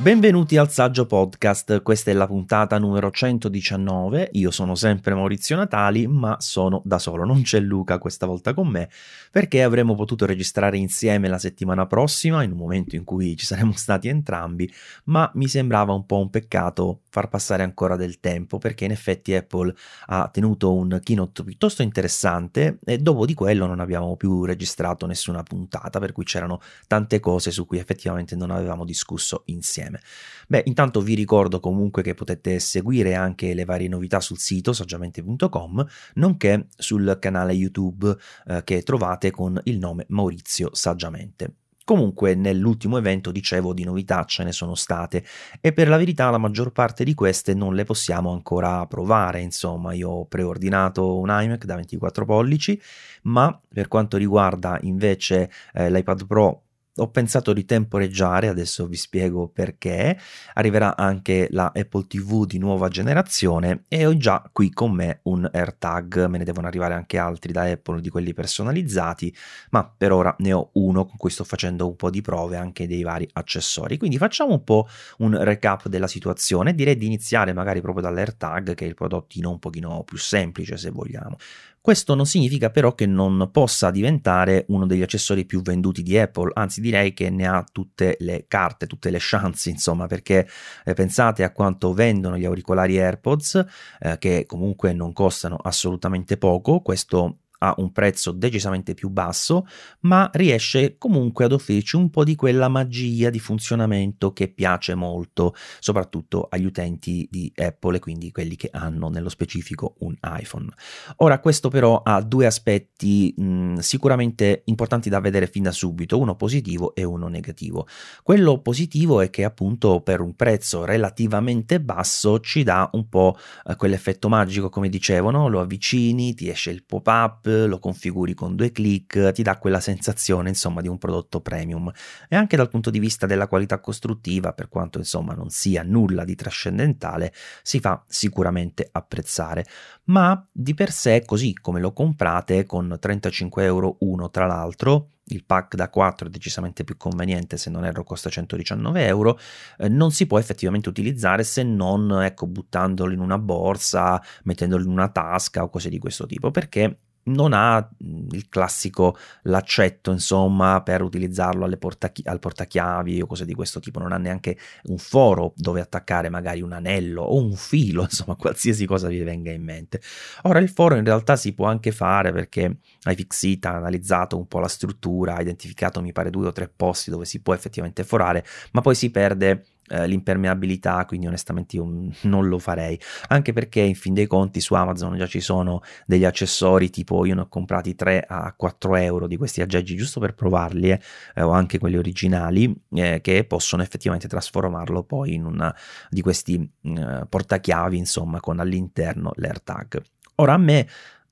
Benvenuti al Saggio Podcast, questa è la puntata numero 119, io sono sempre Maurizio Natali, ma sono da solo, non c'è Luca questa volta con me, perché avremmo potuto registrare insieme la settimana prossima, in un momento in cui ci saremmo stati entrambi, ma mi sembrava un po' un peccato far passare ancora del tempo, perché in effetti Apple ha tenuto un keynote piuttosto interessante e dopo di quello non abbiamo più registrato nessuna puntata, per cui c'erano tante cose su cui effettivamente non avevamo discusso insieme insieme. Beh, intanto vi ricordo comunque che potete seguire anche le varie novità sul sito saggiamente.com, nonché sul canale YouTube eh, che trovate con il nome Maurizio Saggiamente. Comunque nell'ultimo evento dicevo di novità ce ne sono state e per la verità la maggior parte di queste non le possiamo ancora provare, insomma io ho preordinato un iMac da 24 pollici, ma per quanto riguarda invece eh, l'iPad Pro ho pensato di temporeggiare, adesso vi spiego perché. Arriverà anche la Apple TV di nuova generazione e ho già qui con me un AirTag, me ne devono arrivare anche altri da Apple di quelli personalizzati, ma per ora ne ho uno con cui sto facendo un po' di prove anche dei vari accessori. Quindi facciamo un po' un recap della situazione, direi di iniziare magari proprio dall'AirTag che è il prodottino un pochino più semplice se vogliamo. Questo non significa però che non possa diventare uno degli accessori più venduti di Apple, anzi direi che ne ha tutte le carte, tutte le chance, insomma, perché eh, pensate a quanto vendono gli auricolari AirPods, eh, che comunque non costano assolutamente poco, questo ha un prezzo decisamente più basso, ma riesce comunque ad offrirci un po' di quella magia di funzionamento che piace molto, soprattutto agli utenti di Apple e quindi quelli che hanno nello specifico un iPhone. Ora, questo però ha due aspetti mh, sicuramente importanti da vedere fin da subito, uno positivo e uno negativo. Quello positivo è che appunto per un prezzo relativamente basso ci dà un po' eh, quell'effetto magico, come dicevano, lo avvicini, ti esce il pop-up, lo configuri con due clic, ti dà quella sensazione insomma di un prodotto premium. E anche dal punto di vista della qualità costruttiva, per quanto insomma non sia nulla di trascendentale, si fa sicuramente apprezzare, ma di per sé così come lo comprate con 35 euro uno tra l'altro, il pack da 4 è decisamente più conveniente, se non erro costa 119 euro, eh, non si può effettivamente utilizzare se non ecco, buttandolo in una borsa, mettendolo in una tasca o cose di questo tipo, perché non ha il classico laccetto, insomma, per utilizzarlo portachi- al portachiavi o cose di questo tipo, non ha neanche un foro dove attaccare magari un anello o un filo, insomma, qualsiasi cosa vi venga in mente. Ora il foro in realtà si può anche fare perché iFixit ha analizzato un po' la struttura, identificato mi pare due o tre posti dove si può effettivamente forare, ma poi si perde eh, l'impermeabilità, quindi onestamente io non lo farei, anche perché in fin dei conti su Amazon già ci sono degli accessori tipo io ne ho comprati 3 a 4 euro di questi aggeggi giusto per provarli eh, o anche quelli originali eh, che possono effettivamente trasformarlo poi in una di questi eh, portachiavi insomma con all'interno l'AirTag. Ora a me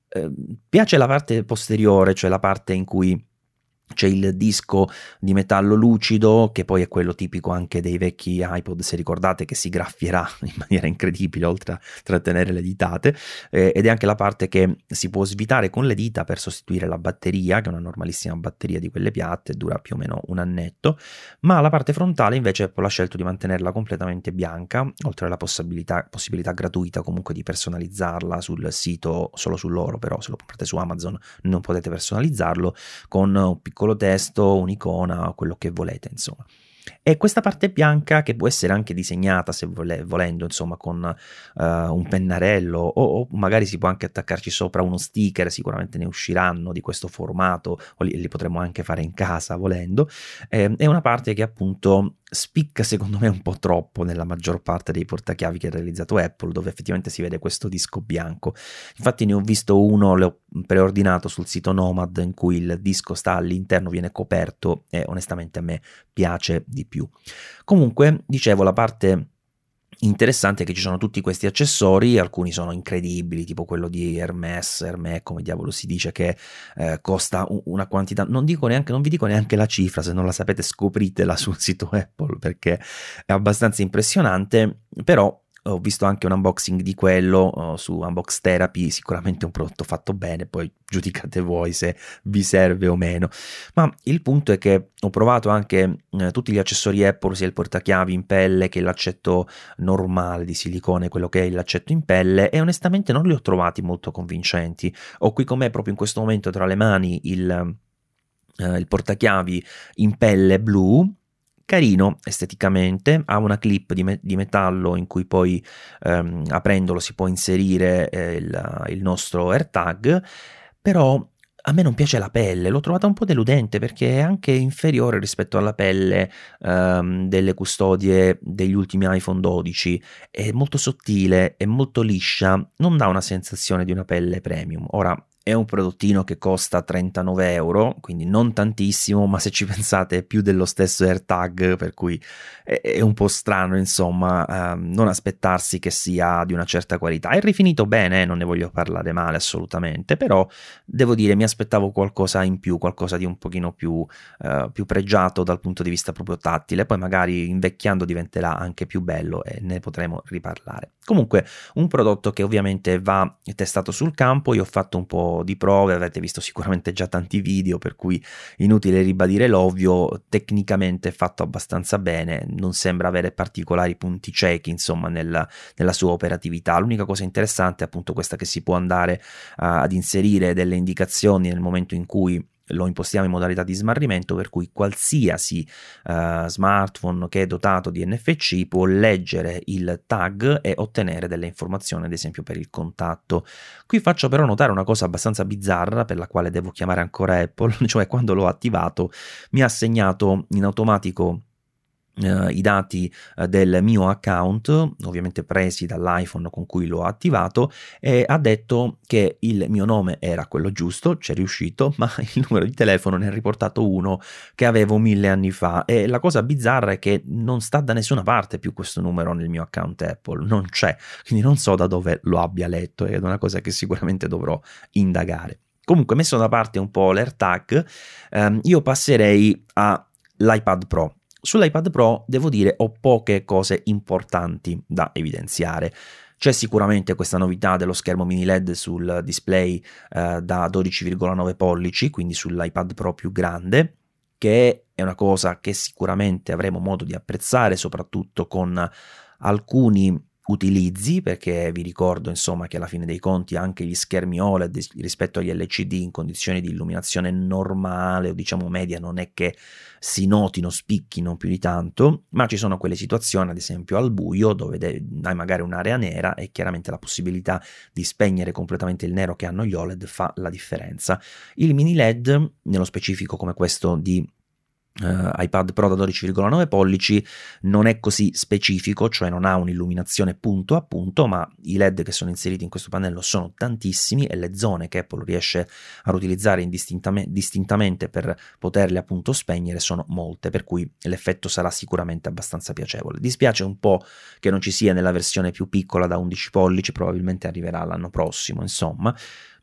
eh, piace la parte posteriore, cioè la parte in cui c'è il disco di metallo lucido, che poi è quello tipico anche dei vecchi iPod, se ricordate, che si graffierà in maniera incredibile oltre a trattenere le ditate, eh, ed è anche la parte che si può svitare con le dita per sostituire la batteria, che è una normalissima batteria di quelle piatte, dura più o meno un annetto, ma la parte frontale invece Apple ha scelto di mantenerla completamente bianca, oltre alla possibilità, possibilità gratuita comunque di personalizzarla sul sito, solo su loro, però se lo comprate su Amazon non potete personalizzarlo, con un piccolo piccolo testo, un'icona, quello che volete, insomma. E questa parte bianca che può essere anche disegnata se vole, volendo, insomma, con uh, un pennarello o, o, magari si può anche attaccarci sopra uno sticker, sicuramente ne usciranno di questo formato o li, li potremmo anche fare in casa volendo. Eh, è una parte che appunto spicca secondo me un po' troppo nella maggior parte dei portachiavi che ha realizzato Apple, dove effettivamente si vede questo disco bianco. Infatti ne ho visto uno, l'ho preordinato sul sito Nomad in cui il disco sta all'interno, viene coperto e onestamente a me piace di più. Comunque, dicevo, la parte interessante è che ci sono tutti questi accessori, alcuni sono incredibili, tipo quello di Hermes, Hermès, come diavolo si dice, che eh, costa una quantità, non, neanche, non vi dico neanche la cifra, se non la sapete scopritela sul sito Apple perché è abbastanza impressionante, però ho visto anche un unboxing di quello uh, su Unbox Therapy, sicuramente un prodotto fatto bene, poi giudicate voi se vi serve o meno. Ma il punto è che ho provato anche eh, tutti gli accessori Apple, sia il portachiavi in pelle che l'accetto normale di silicone, quello che è l'accetto in pelle, e onestamente non li ho trovati molto convincenti. Ho qui con me proprio in questo momento tra le mani il, eh, il portachiavi in pelle blu carino esteticamente, ha una clip di, me- di metallo in cui poi ehm, aprendolo si può inserire eh, il, il nostro AirTag, però a me non piace la pelle, l'ho trovata un po' deludente perché è anche inferiore rispetto alla pelle um, delle custodie degli ultimi iPhone 12, è molto sottile, è molto liscia, non dà una sensazione di una pelle premium. Ora, è un prodottino che costa 39 euro, quindi non tantissimo, ma se ci pensate è più dello stesso AirTag, per cui è, un po' strano, insomma, eh, non aspettarsi che sia di una certa qualità. È rifinito bene, non ne voglio parlare male assolutamente, però devo dire mi aspettavo qualcosa in più, qualcosa di un pochino più, eh, più pregiato dal punto di vista proprio tattile, poi magari invecchiando diventerà anche più bello e ne potremo riparlare. Comunque, un prodotto che ovviamente va testato sul campo, io ho fatto un po' di prove, avete visto sicuramente già tanti video, per cui inutile ribadire l'ovvio, tecnicamente è fatto abbastanza bene, non sembra avere particolari punti ciechi, insomma, nella, nella sua operatività. L'unica cosa interessante è appunto questa che si può andare uh, ad inserire delle indicazioni nel momento in cui lo impostiamo in modalità di smarrimento per cui qualsiasi uh, smartphone che è dotato di NFC può leggere il tag e ottenere delle informazioni ad esempio per il contatto. Qui faccio però notare una cosa abbastanza bizzarra per la quale devo chiamare ancora Apple cioè quando l'ho attivato mi ha segnato in automatico Uh, i dati uh, del mio account, ovviamente presi dall'iPhone con cui l'ho attivato, e ha detto che il mio nome era quello giusto, c'è riuscito, ma il numero di telefono ne ha riportato uno che avevo mille anni fa. E la cosa bizzarra è che non sta da nessuna parte più questo numero nel mio account Apple, non c'è, quindi non so da dove lo abbia letto, ed è una cosa che sicuramente dovrò indagare. Comunque, messo da parte un po' l'AirTag, ehm, io passerei all'iPad Pro Sull'iPad Pro devo dire ho poche cose importanti da evidenziare. C'è sicuramente questa novità dello schermo mini LED sul display eh, da 12,9 pollici, quindi sull'iPad Pro più grande, che è una cosa che sicuramente avremo modo di apprezzare, soprattutto con alcuni utilizzi, perché vi ricordo insomma che alla fine dei conti anche gli schermi OLED rispetto agli LCD in condizioni di illuminazione normale o diciamo media non è che si notino, spicchino più di tanto, ma ci sono quelle situazioni ad esempio al buio dove hai magari un'area nera e chiaramente la possibilità di spegnere completamente il nero che hanno gli OLED fa la differenza. Il mini LED, nello specifico come questo di Uh, iPad Pro da 12,9 pollici non è così specifico, cioè non ha un'illuminazione punto a punto, ma i LED che sono inseriti in questo pannello sono tantissimi e le zone che Apple riesce a utilizzare distintamente per poterle appunto spegnere sono molte, per cui l'effetto sarà sicuramente abbastanza piacevole. Dispiace un po' che non ci sia nella versione più piccola da 11 pollici, probabilmente arriverà l'anno prossimo, insomma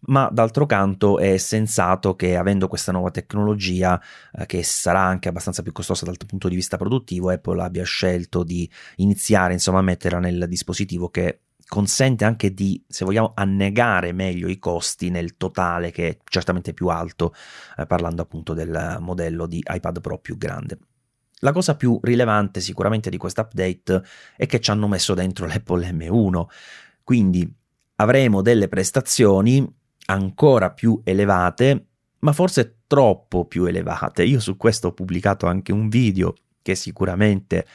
ma d'altro canto è sensato che avendo questa nuova tecnologia, eh, che sarà anche abbastanza più costosa dal punto di vista produttivo, Apple abbia scelto di iniziare insomma a metterla nel dispositivo che consente anche di, se vogliamo, annegare meglio i costi nel totale che è certamente più alto, eh, parlando appunto del modello di iPad Pro più grande. La cosa più rilevante sicuramente di questo update è che ci hanno messo dentro l'Apple M1, quindi avremo delle prestazioni ancora più elevate, ma forse troppo più elevate. Io su questo ho pubblicato anche un video che sicuramente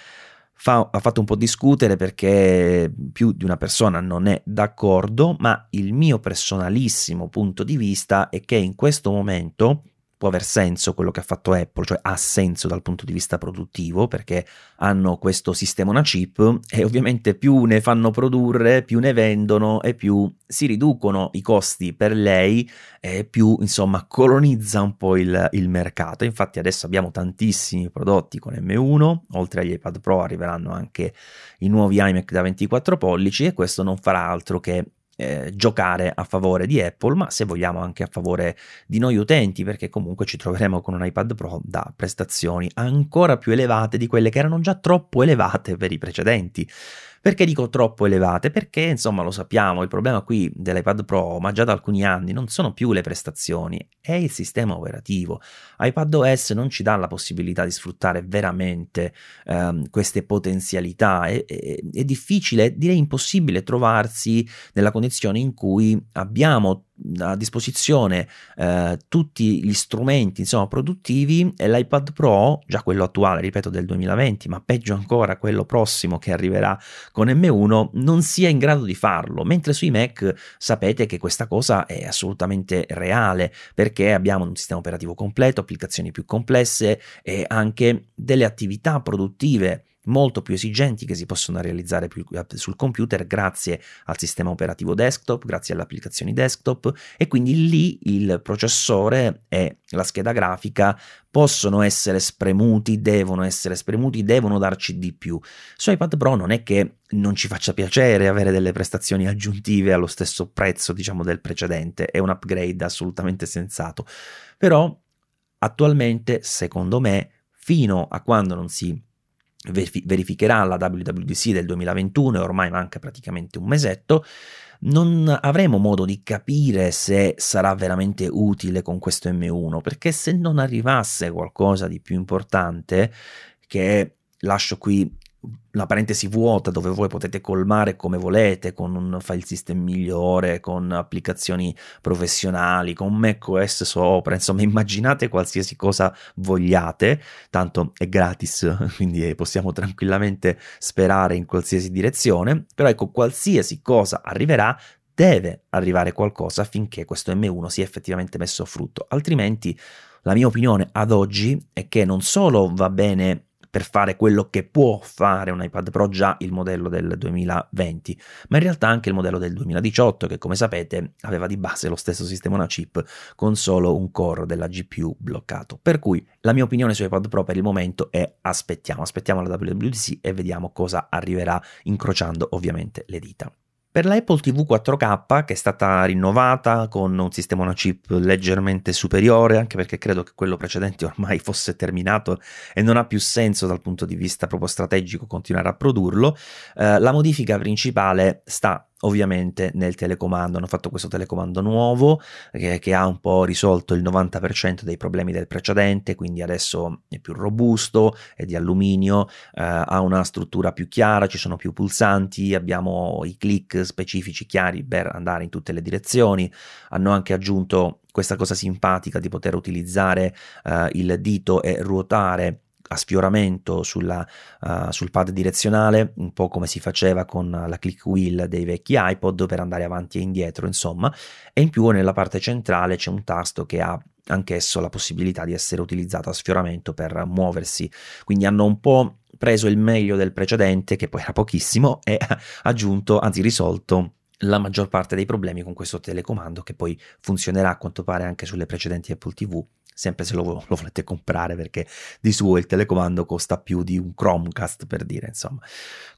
fa, ha fatto un po' discutere perché più di una persona non è d'accordo, ma il mio personalissimo punto di vista è che in questo momento può aver senso quello che ha fatto Apple, cioè ha senso dal punto di vista produttivo perché hanno questo sistema una chip e ovviamente più ne fanno produrre, più ne vendono e più si riducono i costi per lei e più insomma colonizza un po' il, il mercato. Infatti adesso abbiamo tantissimi prodotti con M1, oltre agli iPad Pro arriveranno anche i nuovi iMac da 24 pollici e questo non farà altro che eh, giocare a favore di Apple, ma se vogliamo anche a favore di noi utenti, perché comunque ci troveremo con un iPad Pro da prestazioni ancora più elevate di quelle che erano già troppo elevate per i precedenti. Perché dico troppo elevate? Perché insomma lo sappiamo, il problema qui dell'iPad Pro, ma già da alcuni anni, non sono più le prestazioni, è il sistema operativo. iPadOS non ci dà la possibilità di sfruttare veramente ehm, queste potenzialità, è, è, è difficile, direi impossibile trovarsi nella condizione in cui abbiamo a disposizione eh, tutti gli strumenti insomma, produttivi e l'iPad Pro, già quello attuale, ripeto, del 2020, ma peggio ancora quello prossimo che arriverà con M1, non sia in grado di farlo, mentre sui Mac sapete che questa cosa è assolutamente reale perché abbiamo un sistema operativo completo, applicazioni più complesse e anche delle attività produttive molto più esigenti che si possono realizzare più sul computer grazie al sistema operativo desktop, grazie alle applicazioni desktop e quindi lì il processore e la scheda grafica possono essere spremuti, devono essere spremuti, devono darci di più. Su iPad Pro non è che non ci faccia piacere avere delle prestazioni aggiuntive allo stesso prezzo, diciamo, del precedente, è un upgrade assolutamente sensato. Però attualmente, secondo me, fino a quando non si verificherà la WWDC del 2021 e ormai manca praticamente un mesetto, non avremo modo di capire se sarà veramente utile con questo M1, perché se non arrivasse qualcosa di più importante, che lascio qui la parentesi vuota dove voi potete colmare come volete con un file system migliore, con applicazioni professionali, con macOS sopra, insomma immaginate qualsiasi cosa vogliate, tanto è gratis, quindi possiamo tranquillamente sperare in qualsiasi direzione, però ecco qualsiasi cosa arriverà deve arrivare qualcosa affinché questo M1 sia effettivamente messo a frutto, altrimenti la mia opinione ad oggi è che non solo va bene per fare quello che può fare un iPad Pro già il modello del 2020, ma in realtà anche il modello del 2018 che come sapete aveva di base lo stesso sistema una chip con solo un core della GPU bloccato. Per cui la mia opinione su iPad Pro per il momento è aspettiamo, aspettiamo la WWDC e vediamo cosa arriverà incrociando ovviamente le dita. Per l'Apple TV 4K, che è stata rinnovata con un sistema una chip leggermente superiore, anche perché credo che quello precedente ormai fosse terminato e non ha più senso dal punto di vista proprio strategico continuare a produrlo, eh, la modifica principale sta ovviamente nel telecomando. Hanno fatto questo telecomando nuovo che, che, ha un po' risolto il 90% dei problemi del precedente, quindi adesso è più robusto, è di alluminio, eh, ha una struttura più chiara, ci sono più pulsanti, abbiamo i click specifici chiari per andare in tutte le direzioni. Hanno anche aggiunto questa cosa simpatica di poter utilizzare eh, il dito e ruotare a sfioramento sulla, uh, sul pad direzionale, un po' come si faceva con la click wheel dei vecchi iPod per andare avanti e indietro, insomma, e in più nella parte centrale c'è un tasto che ha anch'esso la possibilità di essere utilizzato a sfioramento per muoversi, quindi hanno un po' preso il meglio del precedente, che poi era pochissimo, e aggiunto, anzi risolto la maggior parte dei problemi con questo telecomando che poi funzionerà a quanto pare anche sulle precedenti Apple TV sempre se lo, lo, volete comprare perché di suo il telecomando costa più di un Chromecast per dire insomma.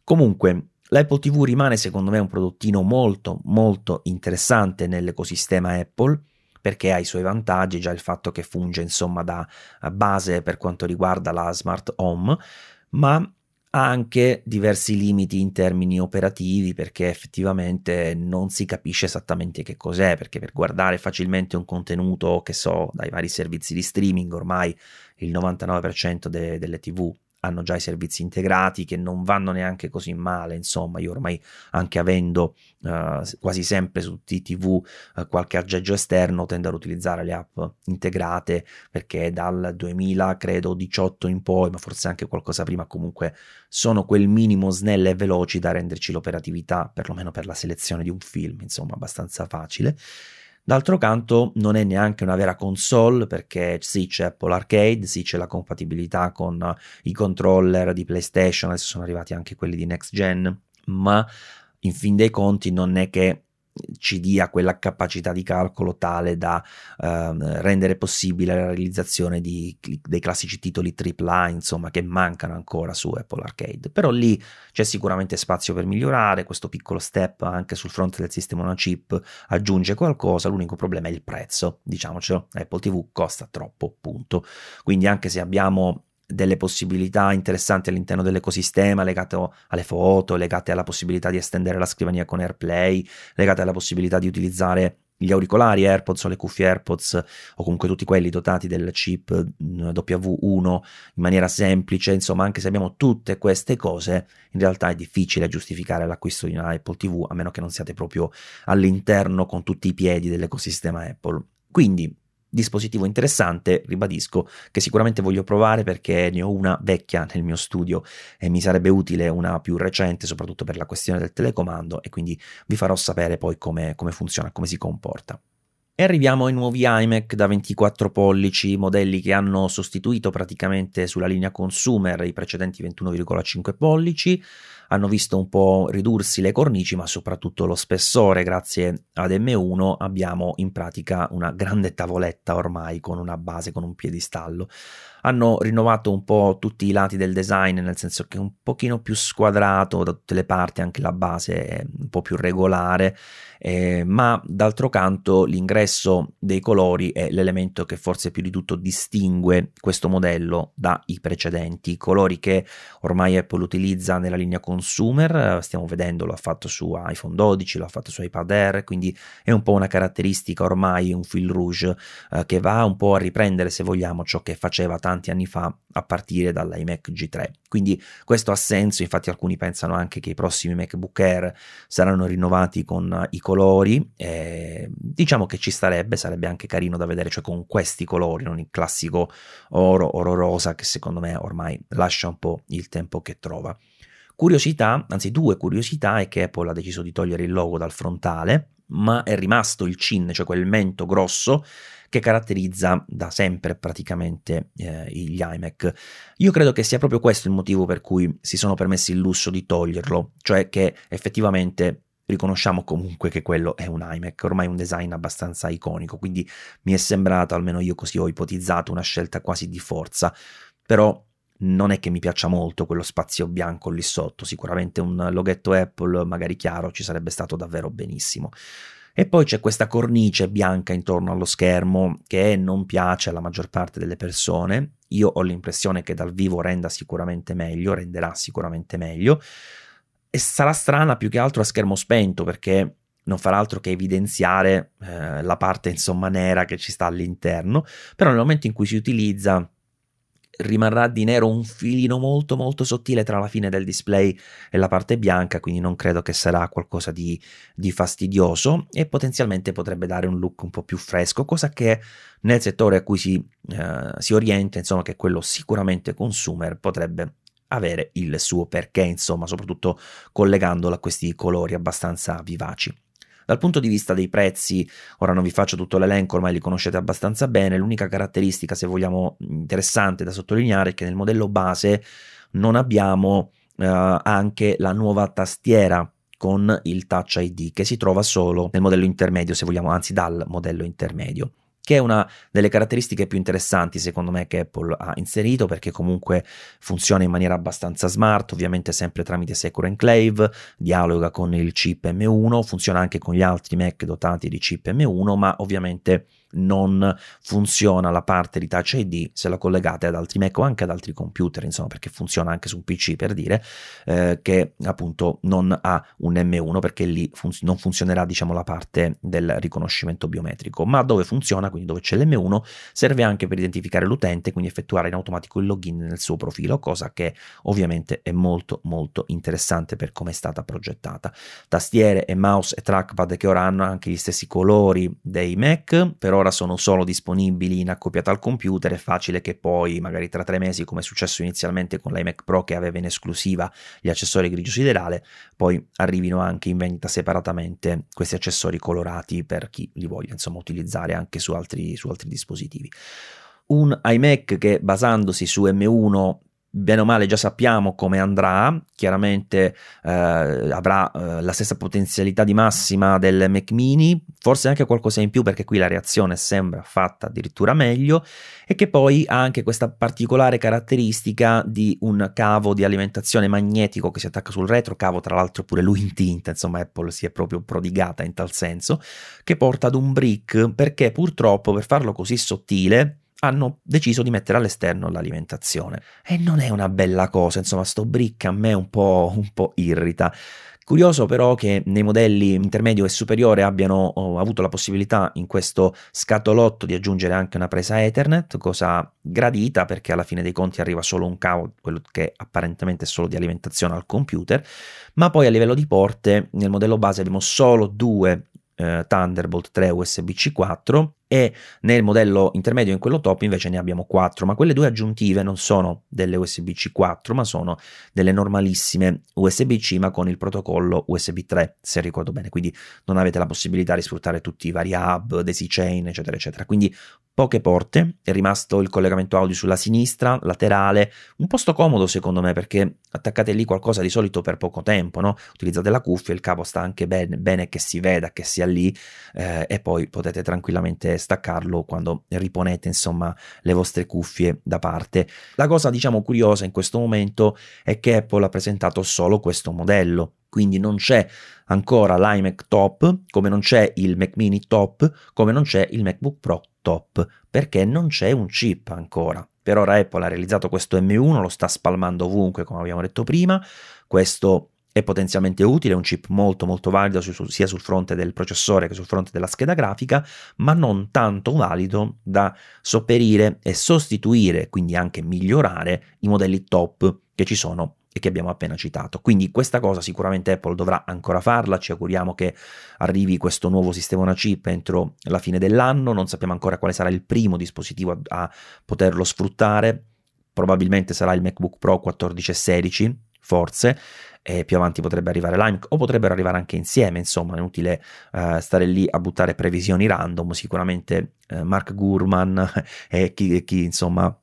Comunque l'Apple TV rimane secondo me un prodottino molto molto interessante nell'ecosistema Apple perché ha i suoi vantaggi, già il fatto che funge insomma da base per quanto riguarda la smart home, ma ha anche diversi limiti in termini operativi perché effettivamente non si capisce esattamente che cos'è, perché per guardare facilmente un contenuto, che so, dai vari servizi di streaming, ormai il 99% de- delle TV hanno già i servizi integrati che non vanno neanche così male, insomma, io ormai anche avendo uh, quasi sempre su TTV eh, qualche aggeggio esterno tendo ad utilizzare le app integrate perché dal 2000 credo 18 in poi, ma forse anche qualcosa prima comunque sono quel minimo snelle e veloci da renderci l'operatività, perlomeno per la selezione di un film, insomma, abbastanza facile. D'altro canto non è neanche una vera console perché sì c'è Apple Arcade, sì c'è la compatibilità con i controller di PlayStation, adesso sono arrivati anche quelli di next gen, ma in fin dei conti non è che ci dia quella capacità di calcolo tale da uh, rendere possibile la realizzazione di, dei classici titoli AAA, insomma, che mancano ancora su Apple Arcade. Però lì c'è sicuramente spazio per migliorare, questo piccolo step anche sul fronte del sistema una chip aggiunge qualcosa, l'unico problema è il prezzo, diciamocelo, Apple TV costa troppo, punto. Quindi anche se abbiamo delle possibilità interessanti all'interno dell'ecosistema legate alle foto, legate alla possibilità di estendere la scrivania con AirPlay, legate alla possibilità di utilizzare gli auricolari AirPods o le cuffie AirPods o comunque tutti quelli dotati del chip mm, W1 in maniera semplice, insomma anche se abbiamo tutte queste cose in realtà è difficile giustificare l'acquisto di una Apple TV a meno che non siate proprio all'interno con tutti i piedi dell'ecosistema Apple. Quindi dispositivo interessante, ribadisco, che sicuramente voglio provare perché ne ho una vecchia nel mio studio e mi sarebbe utile una più recente, soprattutto per la questione del telecomando e quindi vi farò sapere poi come, come funziona, come si comporta. E arriviamo ai nuovi iMac da 24 pollici, modelli che hanno sostituito praticamente sulla linea consumer i precedenti 21,5 pollici, hanno visto un po' ridursi le cornici, ma soprattutto lo spessore. Grazie ad M1 abbiamo in pratica una grande tavoletta ormai con una base, con un piedistallo. Hanno rinnovato un po' tutti i lati del design, nel senso che è un pochino più squadrato da tutte le parti, anche la base è un po' più regolare, eh, ma d'altro canto l'ingresso dei colori è l'elemento che forse più di tutto distingue questo modello dai precedenti. colori che ormai Apple utilizza nella linea consumer, stiamo vedendo, lo ha fatto su iPhone 12, lo ha fatto su iPad Air, quindi è un po' una caratteristica ormai, un fil rouge eh, che va un po' a riprendere, se vogliamo, ciò che faceva tanto tanti anni fa a partire dall'iMac G3. Quindi questo ha senso, infatti alcuni pensano anche che i prossimi MacBook Air saranno rinnovati con i colori, eh, diciamo che ci starebbe, sarebbe anche carino da vedere, cioè con questi colori, non il classico oro, oro rosa che secondo me ormai lascia un po' il tempo che trova. Curiosità, anzi due curiosità, è che Apple ha deciso di togliere il logo dal frontale, ma è rimasto il chin, cioè quel mento grosso che caratterizza da sempre praticamente eh, gli iMac. Io credo che sia proprio questo il motivo per cui si sono permessi il lusso di toglierlo, cioè che effettivamente riconosciamo comunque che quello è un iMac, ormai un design abbastanza iconico, quindi mi è sembrato, almeno io così ho ipotizzato, una scelta quasi di forza, però non è che mi piaccia molto quello spazio bianco lì sotto, sicuramente un loghetto Apple magari chiaro ci sarebbe stato davvero benissimo. E poi c'è questa cornice bianca intorno allo schermo che non piace alla maggior parte delle persone. Io ho l'impressione che dal vivo renda sicuramente meglio, renderà sicuramente meglio. E sarà strana più che altro a schermo spento perché non farà altro che evidenziare eh, la parte insomma nera che ci sta all'interno, però nel momento in cui si utilizza rimarrà di nero un filino molto molto sottile tra la fine del display e la parte bianca, quindi non credo che sarà qualcosa di, di fastidioso e potenzialmente potrebbe dare un look un po' più fresco, cosa che nel settore a cui si, eh, si orienta, insomma, che è quello sicuramente consumer, potrebbe avere il suo perché, insomma, soprattutto collegandolo a questi colori abbastanza vivaci. Dal punto di vista dei prezzi, ora non vi faccio tutto l'elenco, ormai li conoscete abbastanza bene, l'unica caratteristica, se vogliamo, interessante da sottolineare è che nel modello base non abbiamo eh, anche la nuova tastiera con il Touch ID che si trova solo nel modello intermedio, se vogliamo, anzi dal modello intermedio che è una delle caratteristiche più interessanti secondo me che Apple ha inserito perché comunque funziona in maniera abbastanza smart, ovviamente sempre tramite Secure Enclave, dialoga con il chip M1, funziona anche con gli altri Mac dotati di chip M1, ma ovviamente non funziona la parte di Touch ID se la collegate ad altri Mac o anche ad altri computer, insomma, perché funziona anche su un PC per dire eh, che appunto non ha un M1 perché lì fun- non funzionerà diciamo la parte del riconoscimento biometrico, ma dove funziona, quindi dove c'è l'M1, serve anche per identificare l'utente, quindi effettuare in automatico il login nel suo profilo, cosa che ovviamente è molto molto interessante per come è stata progettata. Tastiere e mouse e trackpad che ora hanno anche gli stessi colori dei Mac, per ora sono solo disponibili in accoppiata al computer, è facile che poi, magari tra tre mesi, come è successo inizialmente con l'iMac Pro che aveva in esclusiva gli accessori grigio siderale, poi arrivino anche in vendita separatamente questi accessori colorati per chi li voglia insomma utilizzare anche su altri, su altri dispositivi. Un iMac che basandosi su M1 bene o male già sappiamo come andrà, chiaramente eh, avrà eh, la stessa potenzialità di massima del Mac mini, forse anche qualcosa in più perché qui la reazione sembra fatta addirittura meglio e che poi ha anche questa particolare caratteristica di un cavo di alimentazione magnetico che si attacca sul retro, cavo tra l'altro pure lui in tinta, insomma Apple si è proprio prodigata in tal senso, che porta ad un brick perché purtroppo per farlo così sottile hanno deciso di mettere all'esterno l'alimentazione. E non è una bella cosa, insomma, sto brick a me un po', un po' irrita. Curioso però che nei modelli intermedio e superiore abbiano oh, avuto la possibilità in questo scatolotto di aggiungere anche una presa Ethernet, cosa gradita perché alla fine dei conti arriva solo un cavo, quello che apparentemente è solo di alimentazione al computer, ma poi a livello di porte nel modello base abbiamo solo due eh, Thunderbolt 3 USB-C 4 e nel modello intermedio in quello top invece ne abbiamo 4, ma quelle due aggiuntive non sono delle USB-C 4, ma sono delle normalissime USB-C ma con il protocollo USB 3, se ricordo bene, quindi non avete la possibilità di sfruttare tutti i vari hub, daisy chain, eccetera, eccetera. Quindi poche porte, è rimasto il collegamento audio sulla sinistra, laterale, un posto comodo secondo me perché attaccate lì qualcosa di solito per poco tempo, no? Utilizzate la cuffia, il cavo sta anche bene, bene che si veda, che sia lì eh, e poi potete tranquillamente staccarlo quando riponete insomma le vostre cuffie da parte. La cosa diciamo curiosa in questo momento è che Apple ha presentato solo questo modello, quindi non c'è ancora l'iMac top, come non c'è il Mac mini top, come non c'è il MacBook Pro top, perché non c'è un chip ancora. Per ora Apple ha realizzato questo M1, lo sta spalmando ovunque, come abbiamo detto prima. Questo è potenzialmente utile, è un chip molto molto valido sia sul fronte del processore che sul fronte della scheda grafica, ma non tanto valido da sopperire e sostituire, quindi anche migliorare i modelli top che ci sono e che abbiamo appena citato. Quindi questa cosa sicuramente Apple dovrà ancora farla, ci auguriamo che arrivi questo nuovo sistema una chip entro la fine dell'anno, non sappiamo ancora quale sarà il primo dispositivo a, a poterlo sfruttare, probabilmente sarà il MacBook Pro 14 e 16, forse, e più avanti potrebbe arrivare l'IMC o potrebbero arrivare anche insieme, insomma, è inutile uh, stare lì a buttare previsioni random, sicuramente uh, Mark Gurman e chi, chi insomma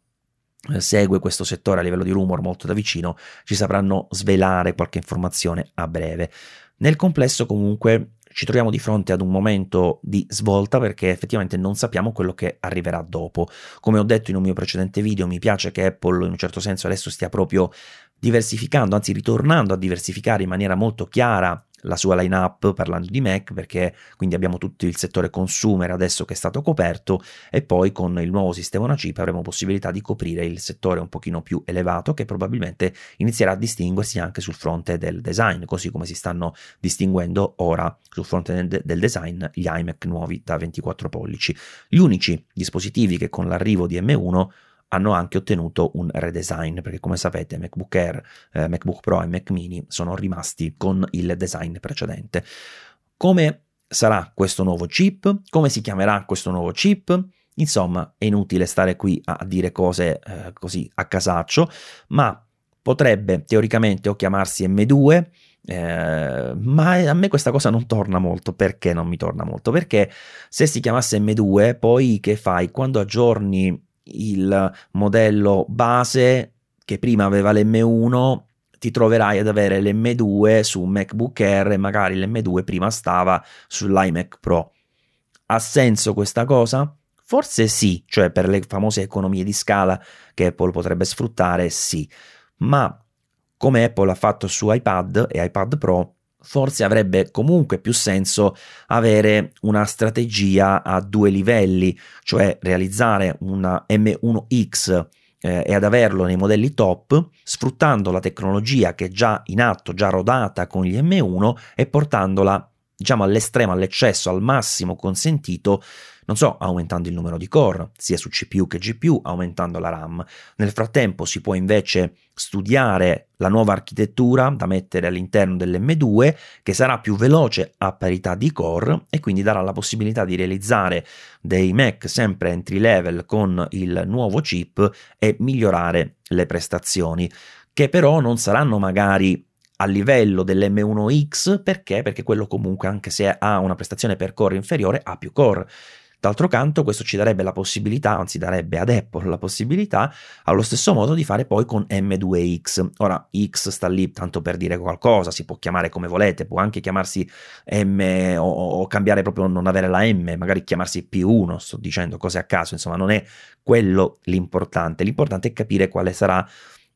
segue questo settore a livello di rumor molto da vicino, ci sapranno svelare qualche informazione a breve. Nel complesso comunque ci troviamo di fronte ad un momento di svolta perché effettivamente non sappiamo quello che arriverà dopo. Come ho detto in un mio precedente video, mi piace che Apple in un certo senso adesso stia proprio diversificando, anzi ritornando a diversificare in maniera molto chiara la sua line-up parlando di Mac, perché quindi abbiamo tutto il settore consumer adesso che è stato coperto e poi con il nuovo sistema una chip avremo possibilità di coprire il settore un pochino più elevato che probabilmente inizierà a distinguersi anche sul fronte del design, così come si stanno distinguendo ora sul fronte del, del design gli iMac nuovi da 24 pollici. Gli unici dispositivi che con l'arrivo di M1 hanno anche ottenuto un redesign perché come sapete MacBook Air, eh, MacBook Pro e Mac mini sono rimasti con il design precedente. Come sarà questo nuovo chip? Come si chiamerà questo nuovo chip? Insomma, è inutile stare qui a dire cose eh, così a casaccio, ma potrebbe teoricamente o chiamarsi M2, eh, ma a me questa cosa non torna molto. Perché non mi torna molto? Perché se si chiamasse M2, poi che fai? Quando aggiorni il modello base che prima aveva l'M1 ti troverai ad avere l'M2 su un MacBook Air e magari l'M2 prima stava sull'iMac Pro. Ha senso questa cosa? Forse sì, cioè per le famose economie di scala che Apple potrebbe sfruttare, sì. Ma come Apple ha fatto su iPad e iPad Pro, forse avrebbe comunque più senso avere una strategia a due livelli, cioè realizzare una M1X eh, e ad averlo nei modelli top, sfruttando la tecnologia che è già in atto, già rodata con gli M1 e portandola diciamo all'estremo, all'eccesso, al massimo consentito non so, aumentando il numero di core, sia su CPU che GPU, aumentando la RAM. Nel frattempo si può invece studiare la nuova architettura da mettere all'interno dell'M2 che sarà più veloce a parità di core e quindi darà la possibilità di realizzare dei Mac sempre entry level con il nuovo chip e migliorare le prestazioni che però non saranno magari a livello dell'M1X perché? Perché quello comunque anche se ha una prestazione per core inferiore ha più core D'altro canto questo ci darebbe la possibilità, anzi darebbe ad Apple la possibilità, allo stesso modo di fare poi con M2X. Ora X sta lì tanto per dire qualcosa, si può chiamare come volete, può anche chiamarsi M o, o cambiare proprio non avere la M, magari chiamarsi P1, sto dicendo cose a caso, insomma non è quello l'importante, l'importante è capire quale sarà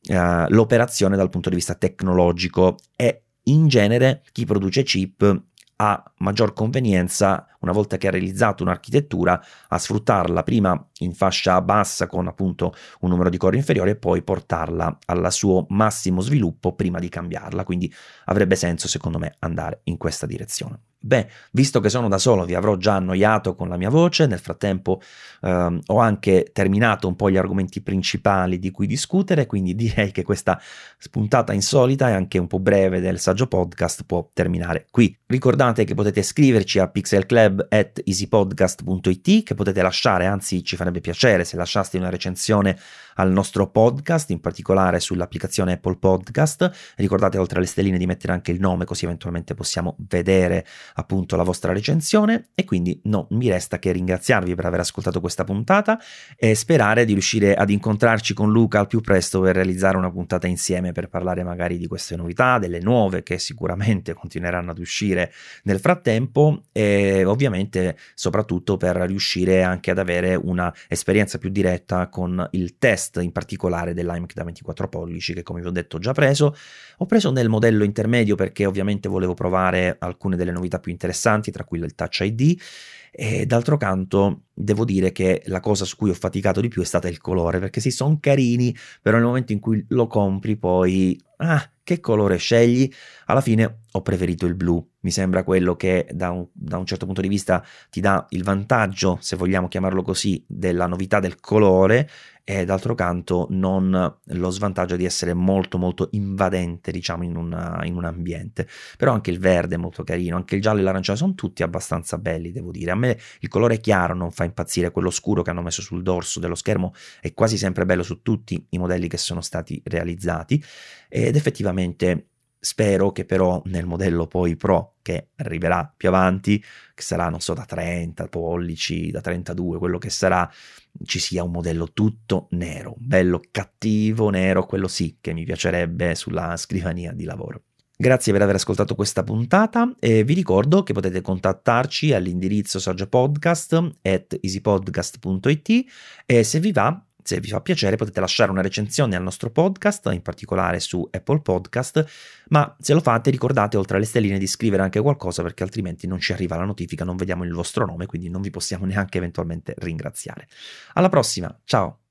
uh, l'operazione dal punto di vista tecnologico e in genere chi produce chip ha maggior convenienza una volta che ha realizzato un'architettura, a sfruttarla prima in fascia bassa con appunto un numero di core inferiore e poi portarla al suo massimo sviluppo prima di cambiarla. Quindi avrebbe senso secondo me andare in questa direzione. Beh, visto che sono da solo, vi avrò già annoiato con la mia voce, nel frattempo ehm, ho anche terminato un po' gli argomenti principali di cui discutere, quindi direi che questa spuntata insolita e anche un po' breve del saggio podcast può terminare qui. Ricordate che potete scriverci a pixelclub.easypodcast.it, che potete lasciare, anzi ci farebbe piacere se lasciaste una recensione al nostro podcast, in particolare sull'applicazione Apple Podcast. Ricordate oltre alle stelline di mettere anche il nome, così eventualmente possiamo vedere appunto la vostra recensione e quindi non mi resta che ringraziarvi per aver ascoltato questa puntata e sperare di riuscire ad incontrarci con Luca al più presto per realizzare una puntata insieme per parlare magari di queste novità, delle nuove che sicuramente continueranno ad uscire nel frattempo e ovviamente soprattutto per riuscire anche ad avere una esperienza più diretta con il test in particolare dell'iMac da 24 pollici che come vi ho detto ho già preso ho preso nel modello intermedio perché ovviamente volevo provare alcune delle novità più interessanti, tra cui il Touch ID. E d'altro canto devo dire che la cosa su cui ho faticato di più è stata il colore, perché sì, sono carini, però nel momento in cui lo compri poi, ah, che colore scegli? Alla fine ho preferito il blu, mi sembra quello che da un, da un, certo punto di vista ti dà il vantaggio, se vogliamo chiamarlo così, della novità del colore e d'altro canto non lo svantaggio di essere molto molto invadente diciamo in, una, in un ambiente. Però anche il verde è molto carino anche il giallo e l'arancione sono tutti abbastanza belli devo dire. A il colore chiaro non fa impazzire quello scuro che hanno messo sul dorso dello schermo è quasi sempre bello su tutti i modelli che sono stati realizzati ed effettivamente Spero che però nel modello poi Pro che arriverà più avanti, che sarà non so da 30 pollici, da 32, quello che sarà, ci sia un modello tutto nero, bello cattivo nero, quello sì che mi piacerebbe sulla scrivania di lavoro. Grazie per aver ascoltato questa puntata e vi ricordo che potete contattarci all'indirizzo saggiopodcast at easypodcast.it e se vi va se vi fa piacere potete lasciare una recensione al nostro podcast, in particolare su Apple Podcast, ma se lo fate ricordate oltre alle stelline di scrivere anche qualcosa perché altrimenti non ci arriva la notifica, non vediamo il vostro nome, quindi non vi possiamo neanche eventualmente ringraziare. Alla prossima, ciao!